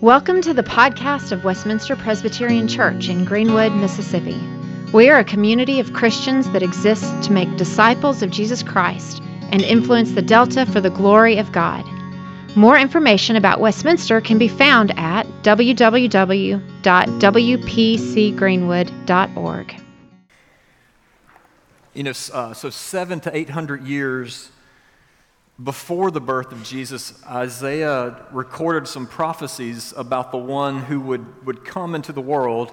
Welcome to the podcast of Westminster Presbyterian Church in Greenwood, Mississippi. We are a community of Christians that exists to make disciples of Jesus Christ and influence the Delta for the glory of God. More information about Westminster can be found at www.wpcgreenwood.org. You know, uh, so seven to eight hundred years before the birth of Jesus, Isaiah recorded some prophecies about the one who would, would come into the world,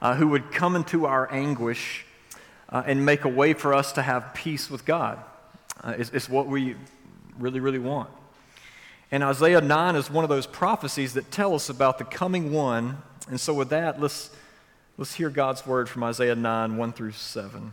uh, who would come into our anguish uh, and make a way for us to have peace with God. Uh, it's, it's what we really, really want. And Isaiah 9 is one of those prophecies that tell us about the coming one. And so, with that, let's, let's hear God's word from Isaiah 9 1 through 7.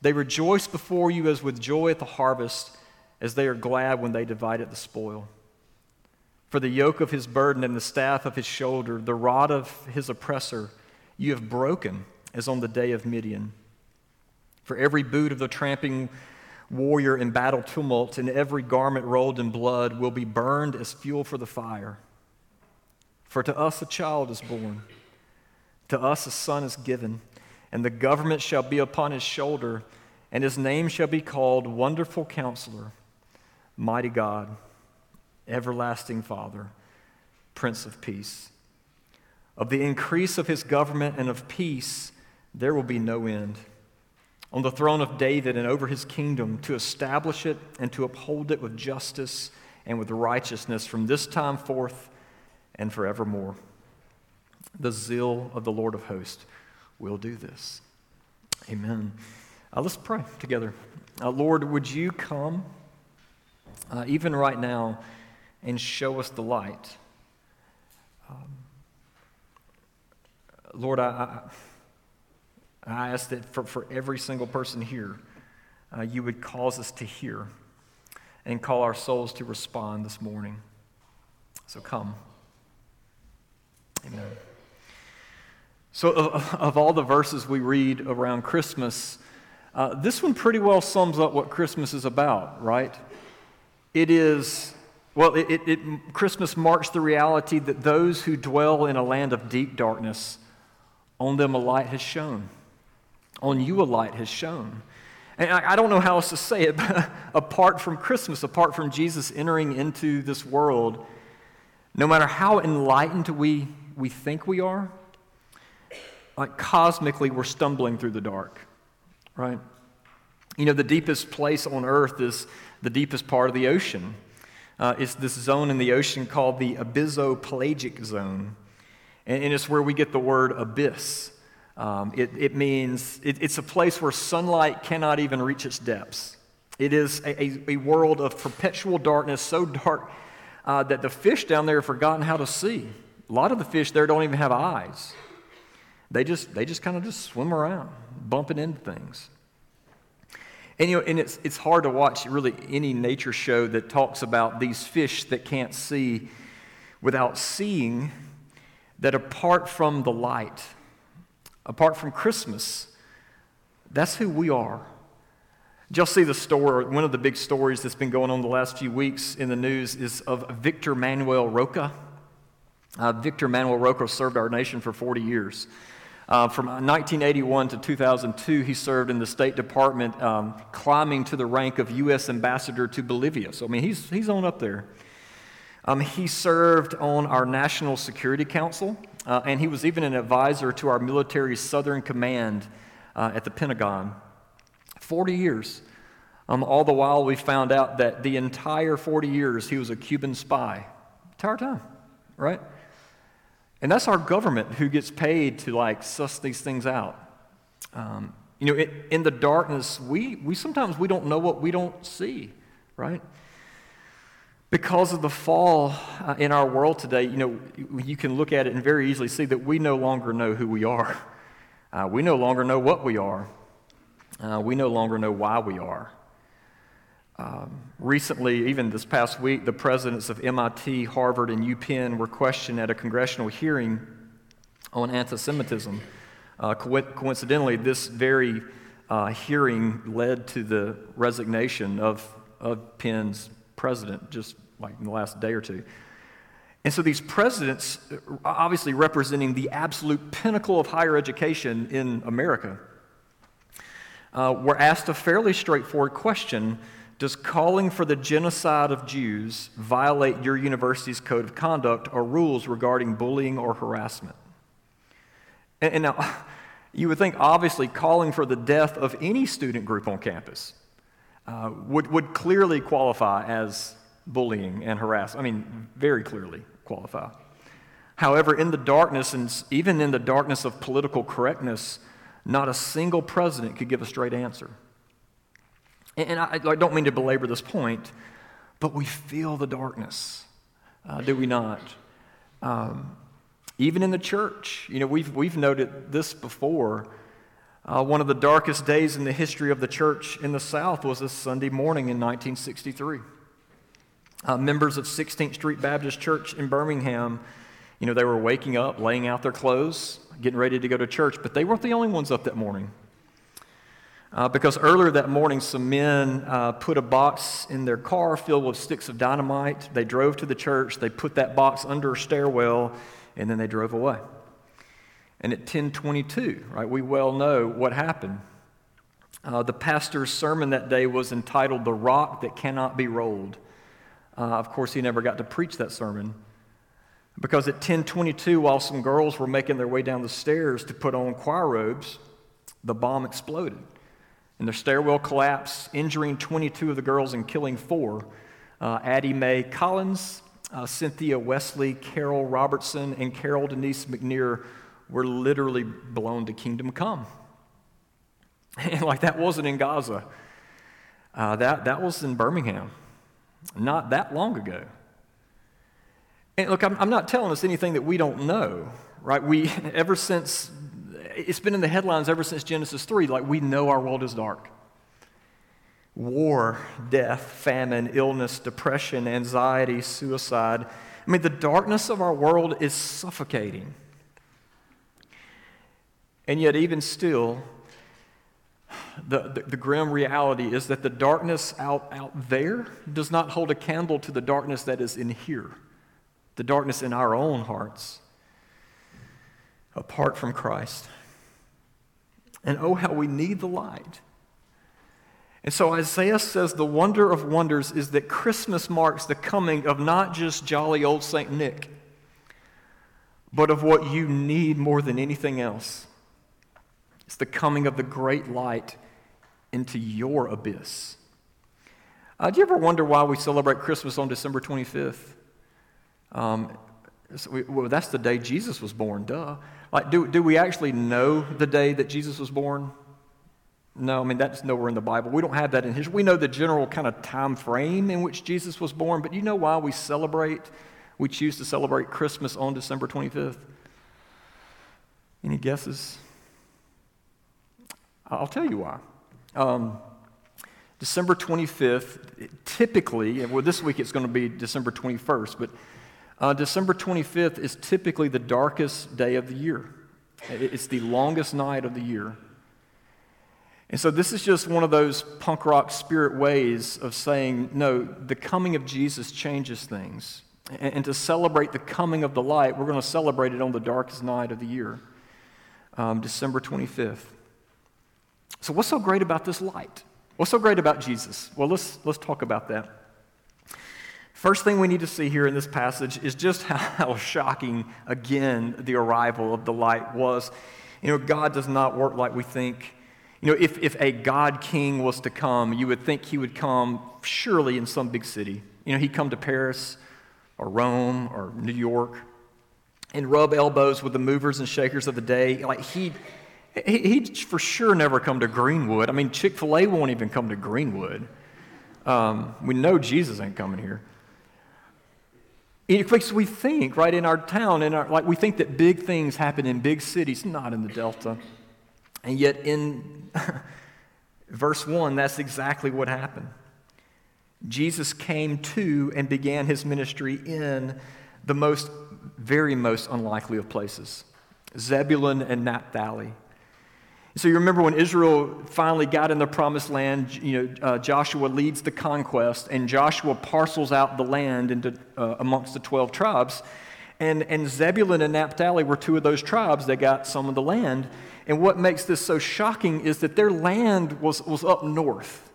They rejoice before you as with joy at the harvest, as they are glad when they divide the spoil. For the yoke of his burden and the staff of his shoulder, the rod of his oppressor, you have broken as on the day of Midian. For every boot of the tramping warrior in battle tumult and every garment rolled in blood will be burned as fuel for the fire. For to us a child is born, to us a son is given and the government shall be upon his shoulder, and his name shall be called Wonderful Counselor, Mighty God, Everlasting Father, Prince of Peace. Of the increase of his government and of peace, there will be no end. On the throne of David and over his kingdom, to establish it and to uphold it with justice and with righteousness from this time forth and forevermore. The zeal of the Lord of hosts will do this. Amen. Uh, let's pray together. Uh, Lord, would you come uh, even right now and show us the light? Um, Lord, I, I, I, ask that for, for every single person here, uh, you would cause us to hear and call our souls to respond this morning. So come. Amen. So, of, of, all the verses we read around Christmas, uh, this one pretty well sums up what Christmas is about, right? It is, well, it, it, it, Christmas marks the reality that those who dwell in a land of deep darkness, on them a light has shone. On you a light has shone. And I, I don't know how else to say it, but apart from Christmas, apart from Jesus entering into this world, no matter how enlightened we, we think we are, like cosmically, we're stumbling through the dark, right? You know, the deepest place on earth is the deepest part of the ocean. Uh, it's this zone in the ocean called the abyssopelagic zone. And, and it's where we get the word abyss. Um, it, it, means it, it's a place where sunlight cannot even reach its depths. It is a, a, a world of perpetual darkness, so dark uh, that the fish down there have forgotten how to see. A lot of the fish there don't even have eyes. They just, they just kind of just swim around, bumping into things. And, you know, and it's, it's hard to watch really any nature show that talks about these fish that can't see without seeing that apart from the light, apart from Christmas, that's who we are. Y'all see the story? One of the big stories that's been going on the last few weeks in the news is of Victor Manuel Rocha. Uh, Victor Manuel Rocha served our nation for 40 years. Uh, from 1981 to 2002, he served in the State Department, um, climbing to the rank of U.S. Ambassador to Bolivia. So, I mean, he's, he's on up there. Um, he served on our National Security Council, uh, and he was even an advisor to our military Southern Command uh, at the Pentagon. 40 years. Um, all the while, we found out that the entire 40 years he was a Cuban spy. Entire time, right? And that's our government who gets paid to like suss these things out. Um, you know, it, in the darkness, we, we sometimes we don't know what we don't see, right? Because of the fall uh, in our world today, you know, you can look at it and very easily see that we no longer know who we are. Uh, we no longer know what we are. Uh, we no longer know why we are. Um, recently, even this past week, the presidents of MIT, Harvard, and UPenn were questioned at a congressional hearing on anti Semitism. Uh, co- coincidentally, this very uh, hearing led to the resignation of, of Penn's president just like in the last day or two. And so these presidents, uh, obviously representing the absolute pinnacle of higher education in America, uh, were asked a fairly straightforward question does calling for the genocide of Jews violate your university's code of conduct or rules regarding bullying or harassment? And, and now, you would think, obviously, calling for the death of any student group on campus uh, would, would clearly qualify as bullying and harassment. I mean, very clearly qualify. However, in the darkness, and even in the darkness of political correctness, not a single president could give a straight answer. And I, I don't mean to belabor this point, but we feel the darkness, uh, do we not? Um, even in the church, you know, we've, we've noted this before. Uh, one of the darkest days in the history of the church in the South was a Sunday morning in 1963. Uh, members of 16th Street Baptist Church in Birmingham, you know, they were waking up, laying out their clothes, getting ready to go to church, but they weren't the only ones up that morning. Uh, because earlier that morning, some men uh, put a box in their car filled with sticks of dynamite. They drove to the church, they put that box under a stairwell, and then they drove away. And at 1022, right, we well know what happened. Uh, the pastor's sermon that day was entitled The Rock That Cannot Be Rolled. Uh, of course, he never got to preach that sermon. Because at 1022, while some girls were making their way down the stairs to put on choir robes, the bomb exploded and the stairwell collapsed, injuring 22 of the girls and killing four. Uh, Addie Mae Collins, uh, Cynthia Wesley, Carol Robertson, and Carol Denise McNair were literally blown to kingdom come. And like that wasn't in Gaza, uh, that, that was in Birmingham, not that long ago. And look, I'm, I'm not telling us anything that we don't know, right? We, ever since it's been in the headlines ever since Genesis 3. Like, we know our world is dark. War, death, famine, illness, depression, anxiety, suicide. I mean, the darkness of our world is suffocating. And yet, even still, the, the, the, grim reality is that the darkness out, out there does not hold a candle to the darkness that is in here, the darkness in our own hearts, apart from Christ. And oh, how we need the light. And so Isaiah says the wonder of wonders is that Christmas marks the coming of not just jolly old St. Nick, but of what you need more than anything else. It's the coming of the great light into your abyss. Uh, do you ever wonder why we celebrate Christmas on December 25th? Um, so we, well, that's the day Jesus was born, duh. Like, do, do we actually know the day that Jesus was born? No, I mean, that's nowhere in the Bible. We don't have that in history. We know the general kind of time frame in which Jesus was born, but you know why we celebrate, we choose to celebrate Christmas on December 25th? Any guesses? I'll tell you why. Um, December 25th, typically, well, this week it's going to be December 21st, but uh, December 25th is typically the darkest day of the year. It's the longest night of the year. And so, this is just one of those punk rock spirit ways of saying, no, the coming of Jesus changes things. And, and to celebrate the coming of the light, we're going to celebrate it on the darkest night of the year, um, December 25th. So, what's so great about this light? What's so great about Jesus? Well, let's, let's talk about that. First thing we need to see here in this passage is just how shocking, again, the arrival of the light was. You know, God does not work like we think. You know, if, if a God king was to come, you would think he would come surely in some big city. You know, he'd come to Paris or Rome or New York and rub elbows with the movers and shakers of the day. Like, he'd, he'd for sure never come to Greenwood. I mean, Chick fil A won't even come to Greenwood. Um, we know Jesus ain't coming here. Because we think, right, in our town, in our, like we think that big things happen in big cities, not in the Delta. And yet, in verse 1, that's exactly what happened. Jesus came to and began his ministry in the most, very most unlikely of places Zebulun and Naphtali. So you remember when Israel finally got in the promised land, you know, uh, Joshua leads the conquest, and Joshua parcels out the land into, uh, amongst the 12 tribes. And, and Zebulun and Naphtali were two of those tribes that got some of the land. And what makes this so shocking is that their land was, was up north.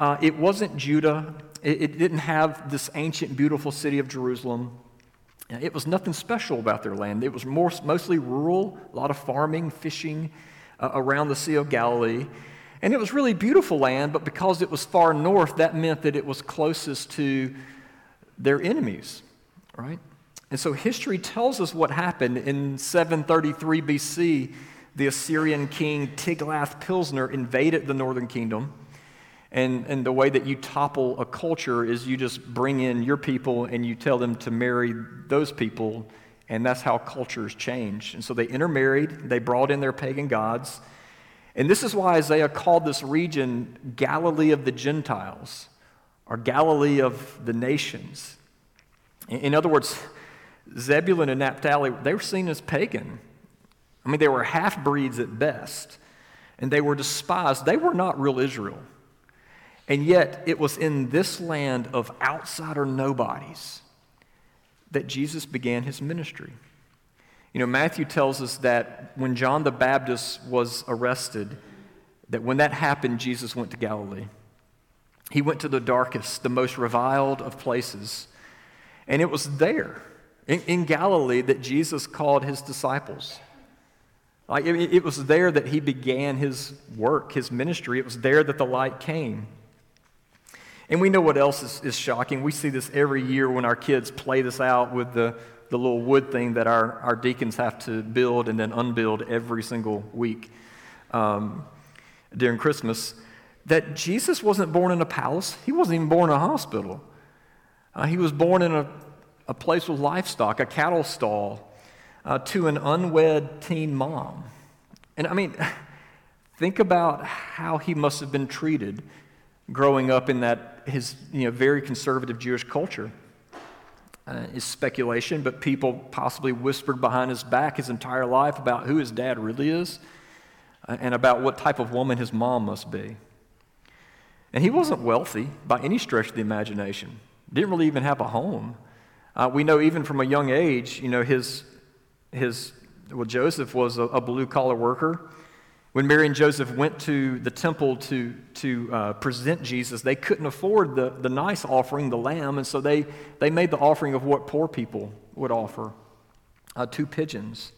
Uh, it wasn't Judah, it, it didn't have this ancient, beautiful city of Jerusalem. It was nothing special about their land. It was more, mostly rural, a lot of farming, fishing uh, around the Sea of Galilee. And it was really beautiful land, but because it was far north, that meant that it was closest to their enemies, right? And so history tells us what happened in 733 BC. The Assyrian king Tiglath-Pileser invaded the northern kingdom. And, and the way that you topple a culture is you just bring in your people and you tell them to marry those people and that's how cultures change. And so they intermarried, they brought in their pagan gods. And this is why Isaiah called this region Galilee of the Gentiles, or Galilee of the nations. In other words, Zebulun and Naphtali, they were seen as pagan. I mean, they were half breeds at best, and they were despised. They were not real Israel. And yet, it was in this land of outsider nobodies that Jesus began his ministry. You know, Matthew tells us that when John the Baptist was arrested, that when that happened, Jesus went to Galilee. He went to the darkest, the most reviled of places. And it was there, in, in Galilee, that Jesus called his disciples. Like, it, it was there that he began his work, his ministry. It was there that the light came. And we know what else is, is shocking. We see this every year when our kids play this out with the, the little wood thing that our, our deacons have to build and then unbuild every single week um, during Christmas. That Jesus wasn't born in a palace, he wasn't even born in a hospital. Uh, he was born in a, a place with livestock, a cattle stall, uh, to an unwed teen mom. And I mean, think about how he must have been treated growing up in that his you know, very conservative Jewish culture. Uh, is speculation, but people possibly whispered behind his back his entire life about who his dad really is uh, and about what type of woman his mom must be. And he wasn't wealthy by any stretch of the imagination, didn't really even have a home. Uh, we know even from a young age, you know, his, his well, Joseph was a, a blue collar worker. When Mary and Joseph went to the temple to, to uh, present Jesus, they couldn't afford the, the nice offering, the lamb, and so they, they made the offering of what poor people would offer uh, two pigeons.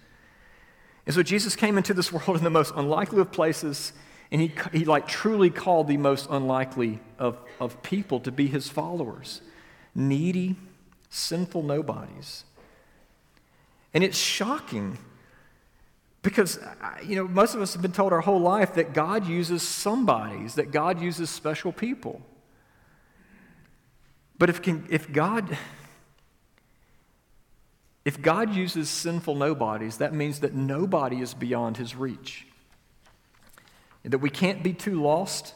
And so Jesus came into this world in the most unlikely of places, and he, he like truly called the most unlikely of, of people to be his followers needy, sinful nobodies. And it's shocking because, you know, most of us have been told our whole life that God uses somebodies, that God uses special people. But if, can, if God. If God uses sinful nobodies, that means that nobody is beyond his reach. That we can't be too lost.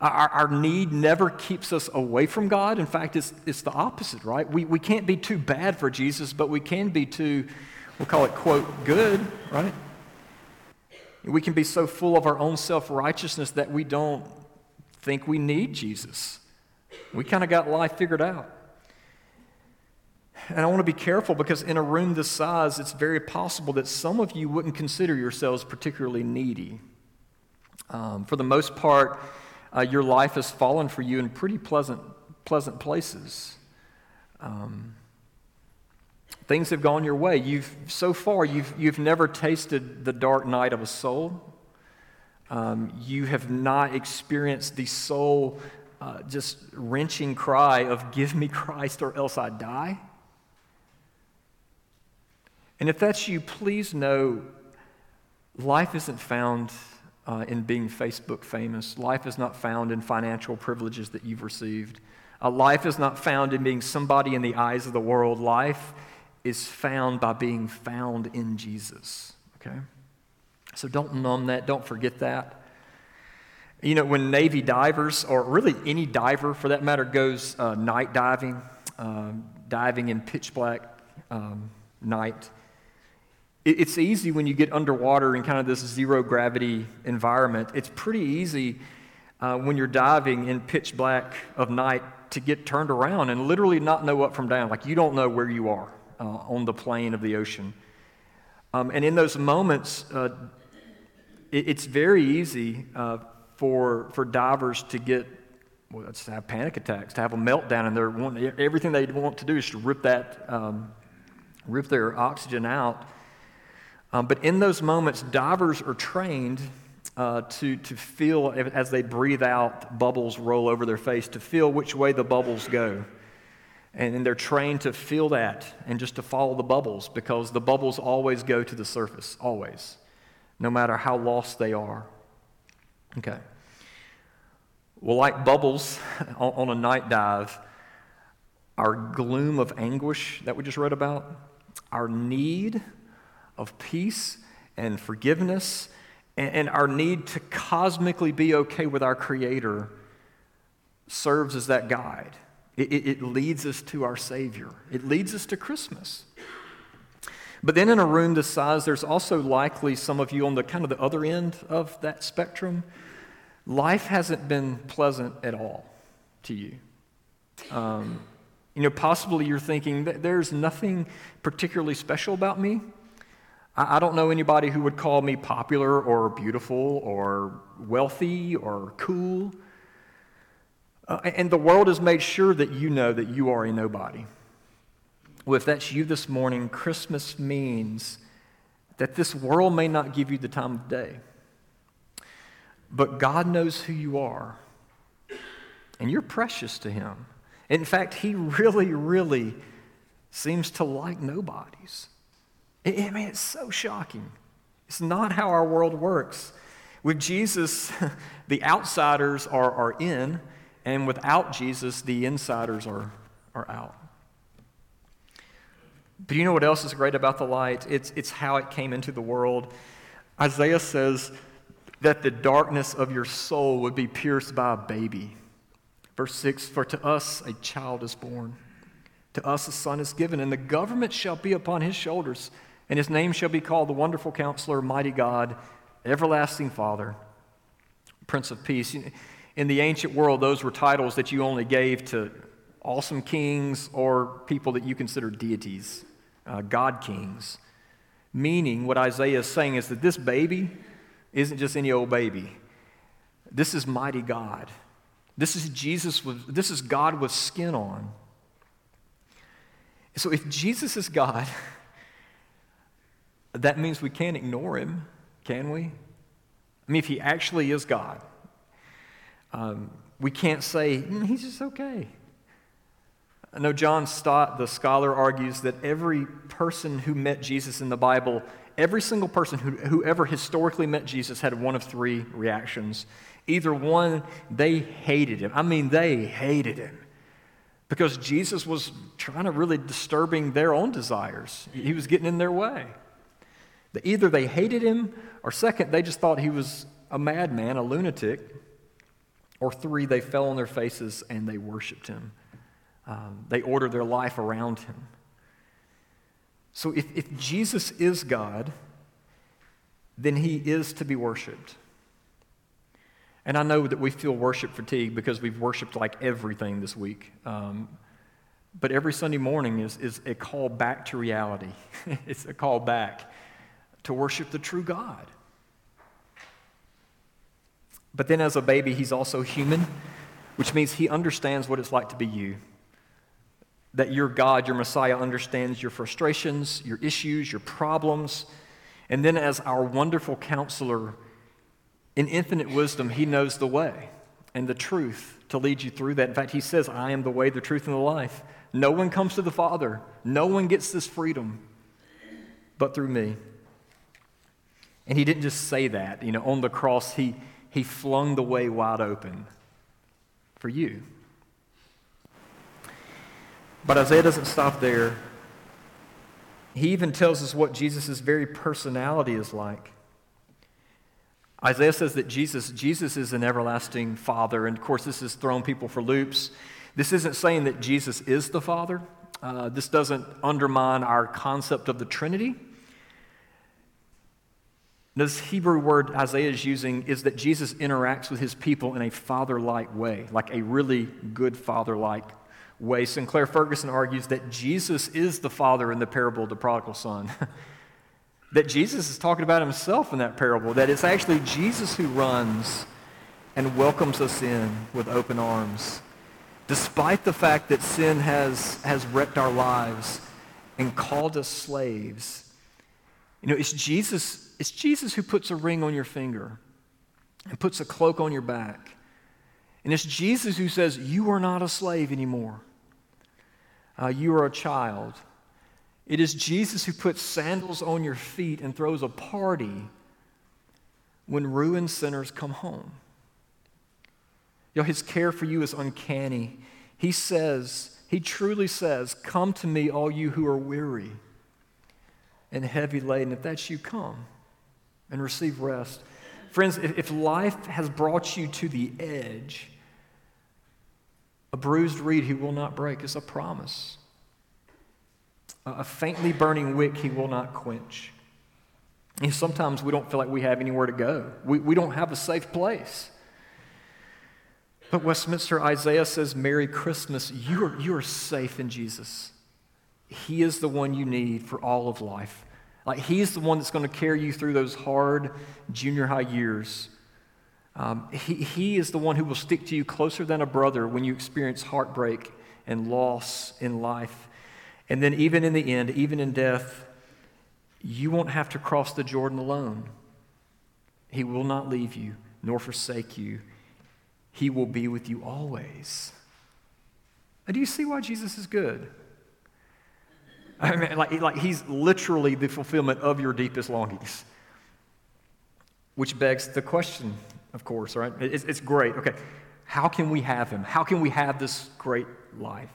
Our, our need never keeps us away from God. In fact, it's, it's the opposite, right? We, we can't be too bad for Jesus, but we can be too, we'll call it, quote, good, right? We can be so full of our own self righteousness that we don't think we need Jesus. We kind of got life figured out. And I want to be careful because in a room this size, it's very possible that some of you wouldn't consider yourselves particularly needy. Um, for the most part, uh, your life has fallen for you in pretty pleasant, pleasant places. Um, Things have gone your way. You've, so far, you've, you've never tasted the dark night of a soul. Um, you have not experienced the soul uh, just wrenching cry of, Give me Christ or else I die. And if that's you, please know life isn't found uh, in being Facebook famous. Life is not found in financial privileges that you've received. Uh, life is not found in being somebody in the eyes of the world. Life is found by being found in Jesus. Okay? So don't numb that, don't forget that. You know, when Navy divers, or really any diver for that matter, goes uh, night diving, um, diving in pitch black um, night, it, it's easy when you get underwater in kind of this zero gravity environment. It's pretty easy uh, when you're diving in pitch black of night to get turned around and literally not know up from down. Like you don't know where you are uh, on the plane of the ocean. Um, and in those moments, uh, it, it's very easy uh, for, for divers to get, well, to have panic attacks, to have a meltdown, and they're want, everything they want to do is to rip that, um, rip their oxygen out. Um, but in those moments, divers are trained uh, to, to feel, as they breathe out, bubbles roll over their face, to feel which way the bubbles go. And, they're trained to feel that and just to follow the bubbles because the bubbles always go to the surface, always, no matter how lost they are. Okay. Well, like bubbles on a night dive, our gloom of anguish that we just read about, our need of peace and forgiveness and, our need to cosmically be okay with our Creator serves as that guide. It, it, it leads us to our Savior, it leads us to Christmas. But then in a room this size, there's also likely some of you on the kind of the other end of that spectrum. Life hasn't been pleasant at all to you. Um, you know, possibly you're thinking that there's nothing particularly special about me. I don't know anybody who would call me popular or beautiful or wealthy or cool. Uh, and the world has made sure that you know that you are a nobody. Well, if that's you this morning, Christmas means that this world may not give you the time of day. But God knows who you are, and you're precious to Him. In fact, He really, really seems to like nobodies. I mean, it's so shocking. It's not how our world works. With Jesus, the outsiders are, are in, and without Jesus, the insiders are, are out. But you know what else is great about the light? It's, it's how it came into the world. Isaiah says that the darkness of your soul would be pierced by a baby. Verse 6 For to us a child is born, to us a son is given, and the government shall be upon his shoulders and his name shall be called the Wonderful Counselor, Mighty God, Everlasting Father, Prince of Peace. In the ancient world, those were titles that you only gave to awesome kings or people that you consider deities, uh, God kings. Meaning, what Isaiah is saying is that this baby isn't just any old baby. This is mighty God. This is Jesus with, this is God with skin on. So if Jesus is God, that means we can't ignore him, can we? I mean, if he actually is God, um, we can't say, mm, he's just okay. I know John Stott, the scholar, argues that every person who met Jesus in the Bible, every single person who, who ever historically met Jesus had one of three reactions. Either one, they hated him. I mean, they hated him because Jesus was trying to really disturbing their own desires, he was getting in their way. Either they hated him, or second, they just thought he was a madman, a lunatic, or three, they fell on their faces and they worshiped him. Um, they ordered their life around him. So if, if Jesus is God, then he is to be worshiped. And I know that we feel worship fatigue because we've worshiped like everything this week. Um, but every Sunday morning is, is a call back to reality. it's a call back to worship the true God. But then, as a baby, he's also human, which means he understands what it's like to be you. That your God, your Messiah, understands your frustrations, your issues, your problems. And then, as our wonderful counselor, in infinite wisdom, he knows the way and the truth to lead you through that. In fact, he says, I am the way, the truth, and the life. No one comes to the Father, no one gets this freedom but through me. And he didn't just say that. You know, on the cross, he, he flung the way wide open for you. But Isaiah doesn't stop there. He even tells us what Jesus' very personality is like. Isaiah says that Jesus, Jesus is an everlasting Father, and of course, this has thrown people for loops. This isn't saying that Jesus is the Father. Uh, this doesn't undermine our concept of the Trinity. This Hebrew word Isaiah is using is that Jesus interacts with his people in a father like way, like a really good father like way. Sinclair Ferguson argues that Jesus is the father in the parable of the prodigal son. that Jesus is talking about himself in that parable, that it's actually Jesus who runs and welcomes us in with open arms. Despite the fact that sin has, has wrecked our lives and called us slaves, you know, it's Jesus, it's Jesus who puts a ring on your finger and puts a cloak on your back. And it's Jesus who says, You are not a slave anymore. Uh, you are a child. It is Jesus who puts sandals on your feet and throws a party when ruined sinners come home. You know, his care for you is uncanny. He says, he truly says, Come to me, all you who are weary and heavy laden. If that's you, come and receive rest. Friends, if, if life has brought you to the edge, a bruised reed he will not break is a promise. A faintly burning wick he will not quench. And sometimes we don't feel like we have anywhere to go. We, we don't have a safe place. But Westminster Isaiah says, Merry Christmas. You are, you are safe in Jesus. He is the one you need for all of life. Like, He's the one that's going to carry you through those hard junior high years. Um, he, he is the one who will stick to you closer than a brother when you experience heartbreak and loss in life. And then, even in the end, even in death, you won't have to cross the Jordan alone. He will not leave you nor forsake you. He will be with you always. And do you see why Jesus is good? I mean, like, like he's literally the fulfillment of your deepest longings. Which begs the question of course, right? It's, it's great. Okay, how can we have him? How can we have this great life?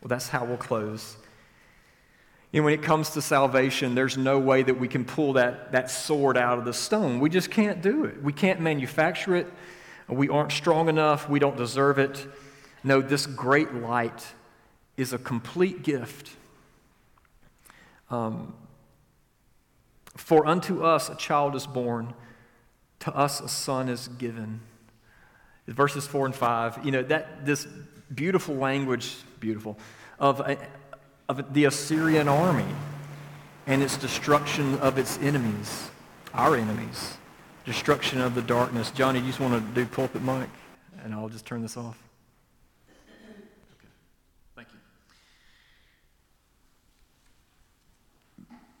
Well, that's how we'll close. And when it comes to salvation, there's no way that we can pull that, that sword out of the stone. We just can't do it. We can't manufacture it. We aren't strong enough. We don't deserve it. No, this great light is a complete gift. Um, For unto us a child is born to us a son is given. Verses 4 and 5, you know, that this beautiful language, beautiful, of, a, of the Assyrian army and its destruction of its enemies, our enemies, destruction of the darkness. Johnny, you just want to do pulpit mic? And I'll just turn this off.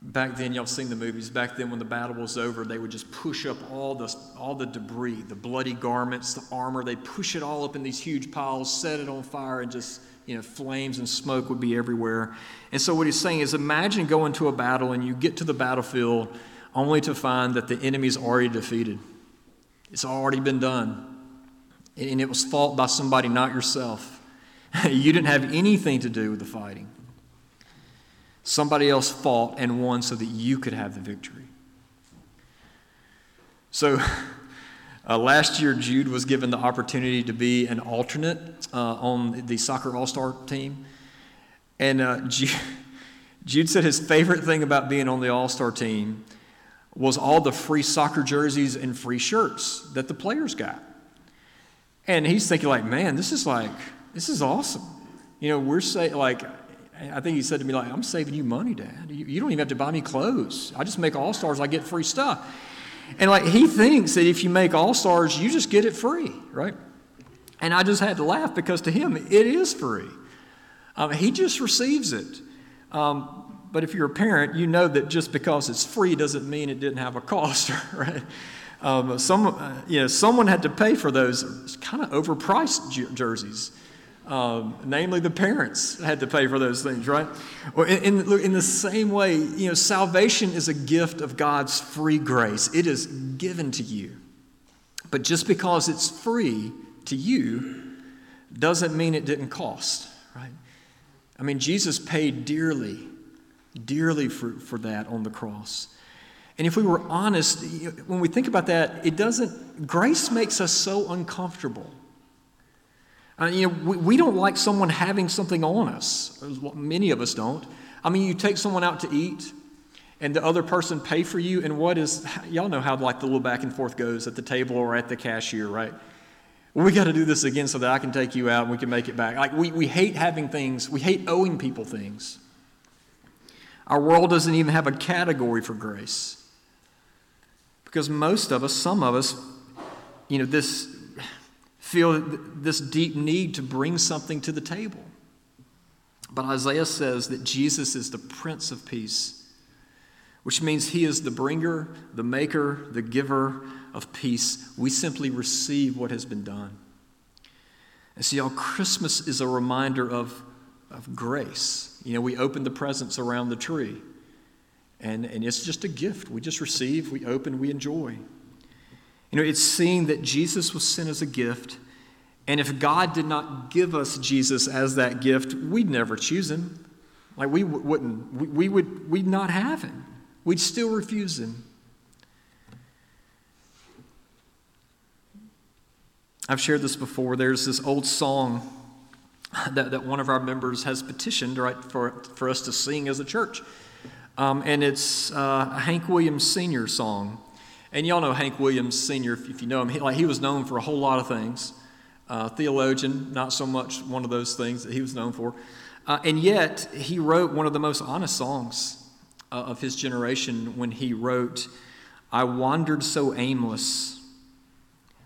Back then y'all seen the movies. Back then when the battle was over they would just push up all the all the debris the bloody garments the armor. They'd push it all up in these huge piles set it on fire and just you know flames and smoke would be everywhere. And so what he's saying is imagine going to a battle and you get to the battlefield only to find that the enemy's already defeated. It's already been done. And it was fought by somebody not yourself. You didn't have anything to do with the fighting Somebody else fought and won so that you could have the victory. So, uh, last year, Jude was given the opportunity to be an alternate uh, on the soccer all star team. And uh, Jude, Jude said his favorite thing about being on the all star team was all the free soccer jerseys and free shirts that the players got. And he's thinking, like, man, this is like, this is awesome. You know, we're saying, like, I think he said to me, like, I'm saving you money, Dad. You, you don't even have to buy me clothes. I just make All Stars, I get free stuff. And like he thinks that if you make All Stars, you just get it free, right? And I just had to laugh because to him, it is free. Um, he just receives it. Um, but if you're a parent, you know that just because it's free doesn't mean it didn't have a cost, right? Um, some, uh, you know, someone had to pay for those kind of overpriced jerseys. Um, namely, the parents had to pay for those things, right? Well, in, in, in, the same way, you know, salvation is a gift of God's free grace. It is given to you. But just because it's free to you doesn't mean it didn't cost, right? I mean, Jesus paid dearly, dearly for, for that on the cross. And if we were honest, when we think about that, it doesn't, grace makes us so uncomfortable. Uh, you know, we, we don't like someone having something on us. Many of us don't. I mean, you take someone out to eat, and the other person pay for you, and what is, y'all know how like the little back and forth goes at the table or at the cashier, right? we got to do this again so that I can take you out and we can make it back. Like, we, we hate having things, we hate owing people things. Our world doesn't even have a category for grace. Because most of us, some of us, you know, this feel this deep need to bring something to the table. But Isaiah says that Jesus is the Prince of Peace, which means he is the bringer, the maker, the giver of peace. We simply receive what has been done. And see, all Christmas is a reminder of, of grace. You know, we open the presents around the tree, and, and it's just a gift. We just receive, we open, we enjoy. You know, it's seeing that Jesus was sent as a gift, and if God did not give us Jesus as that gift, we'd never choose him. Like we wouldn't, we, we would, we'd not have him. We'd still refuse him. I've shared this before. There's this old song that, that one of our members has petitioned right, for, for us to sing as a church. Um, and it's uh, a Hank Williams Sr. song. And y'all know Hank Williams Sr., if, if you know him. He, like, he was known for a whole lot of things. Uh, theologian, not so much one of those things that he was known for. Uh, and yet, he wrote one of the most honest songs uh, of his generation when he wrote, I wandered so aimless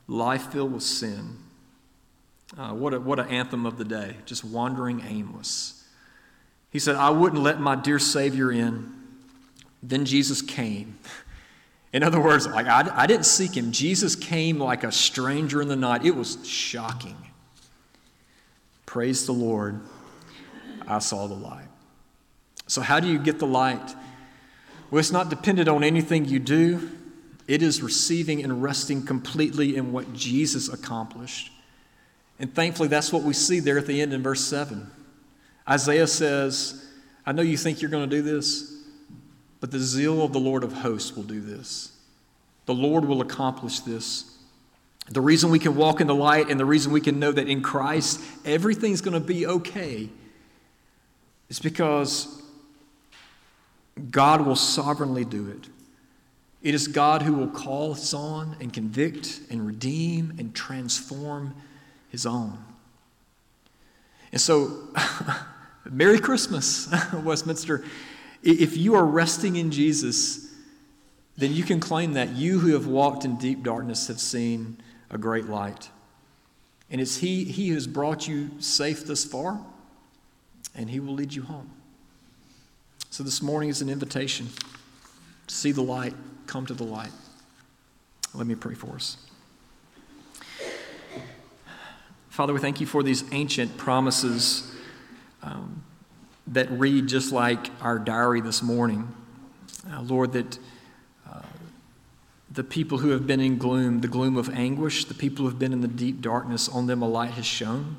life filled with sin. Uh, what, a, what an anthem of the day, just wandering aimless. He said, I wouldn't let my dear Savior in. Then Jesus came. In other words, like I, I didn't seek him. Jesus came like a stranger in the night. It was shocking. Praise the Lord. I saw the light. So, how do you get the light? Well, it's not dependent on anything you do. It is receiving and resting completely in what Jesus accomplished. And thankfully, that's what we see there at the end in verse 7. Isaiah says, I know you think you're going to do this, but the zeal of the Lord of hosts will do this. The Lord will accomplish this. The reason we can walk in the light and the reason we can know that in Christ everything's going to be okay is because God will sovereignly do it. It is God who will call his own and convict and redeem and transform his own. And so, Merry Christmas, Westminster. If you are resting in Jesus, then you can claim that you who have walked in deep darkness have seen a great light. And it's He, he who has brought you safe thus far, and He will lead you home. So this morning is an invitation to see the light come to the light. Let me pray for us. Father, we thank you for these ancient promises um, that read just like our diary this morning. Uh, Lord, that uh, the people who have been in gloom, the gloom of anguish, the people who have been in the deep darkness, on them a light has shone.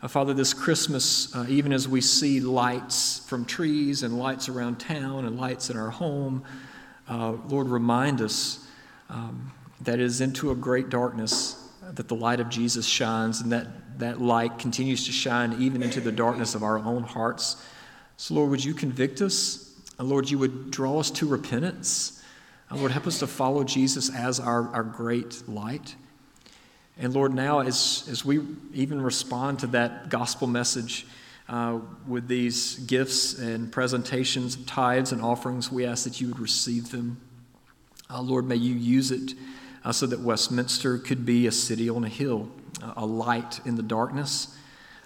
Uh, Father, this Christmas, uh, even as we see lights from trees and lights around town and lights in our home, uh, Lord, remind us um, that it is into a great darkness that the light of Jesus shines, and that that light continues to shine even into the darkness of our own hearts. So, Lord, would you convict us? And Lord, you would draw us to repentance. And Lord, help us to follow Jesus as our, our great light. And Lord, now as, as we even respond to that gospel message, uh, with these gifts and presentations, tithes and offerings, we ask that you would receive them. Uh, Lord, may you use it uh, so that Westminster could be a city on a hill, a light in the darkness,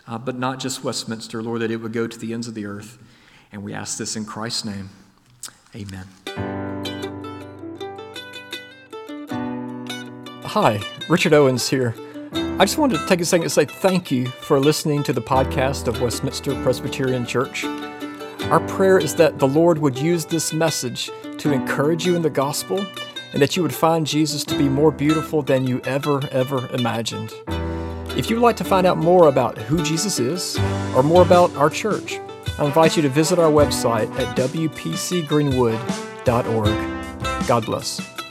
uh, but not just Westminster, Lord, that it would go to the ends of the earth. And we ask this in Christ's name. Amen. Hi, Richard Owens here. I just wanted to take a second to say thank you for listening to the podcast of Westminster Presbyterian Church. Our prayer is that the Lord would use this message to encourage you in the gospel and that you would find Jesus to be more beautiful than you ever, ever imagined. If you'd like to find out more about who Jesus is or more about our church, I invite you to visit our website at wpcgreenwood.org. God bless.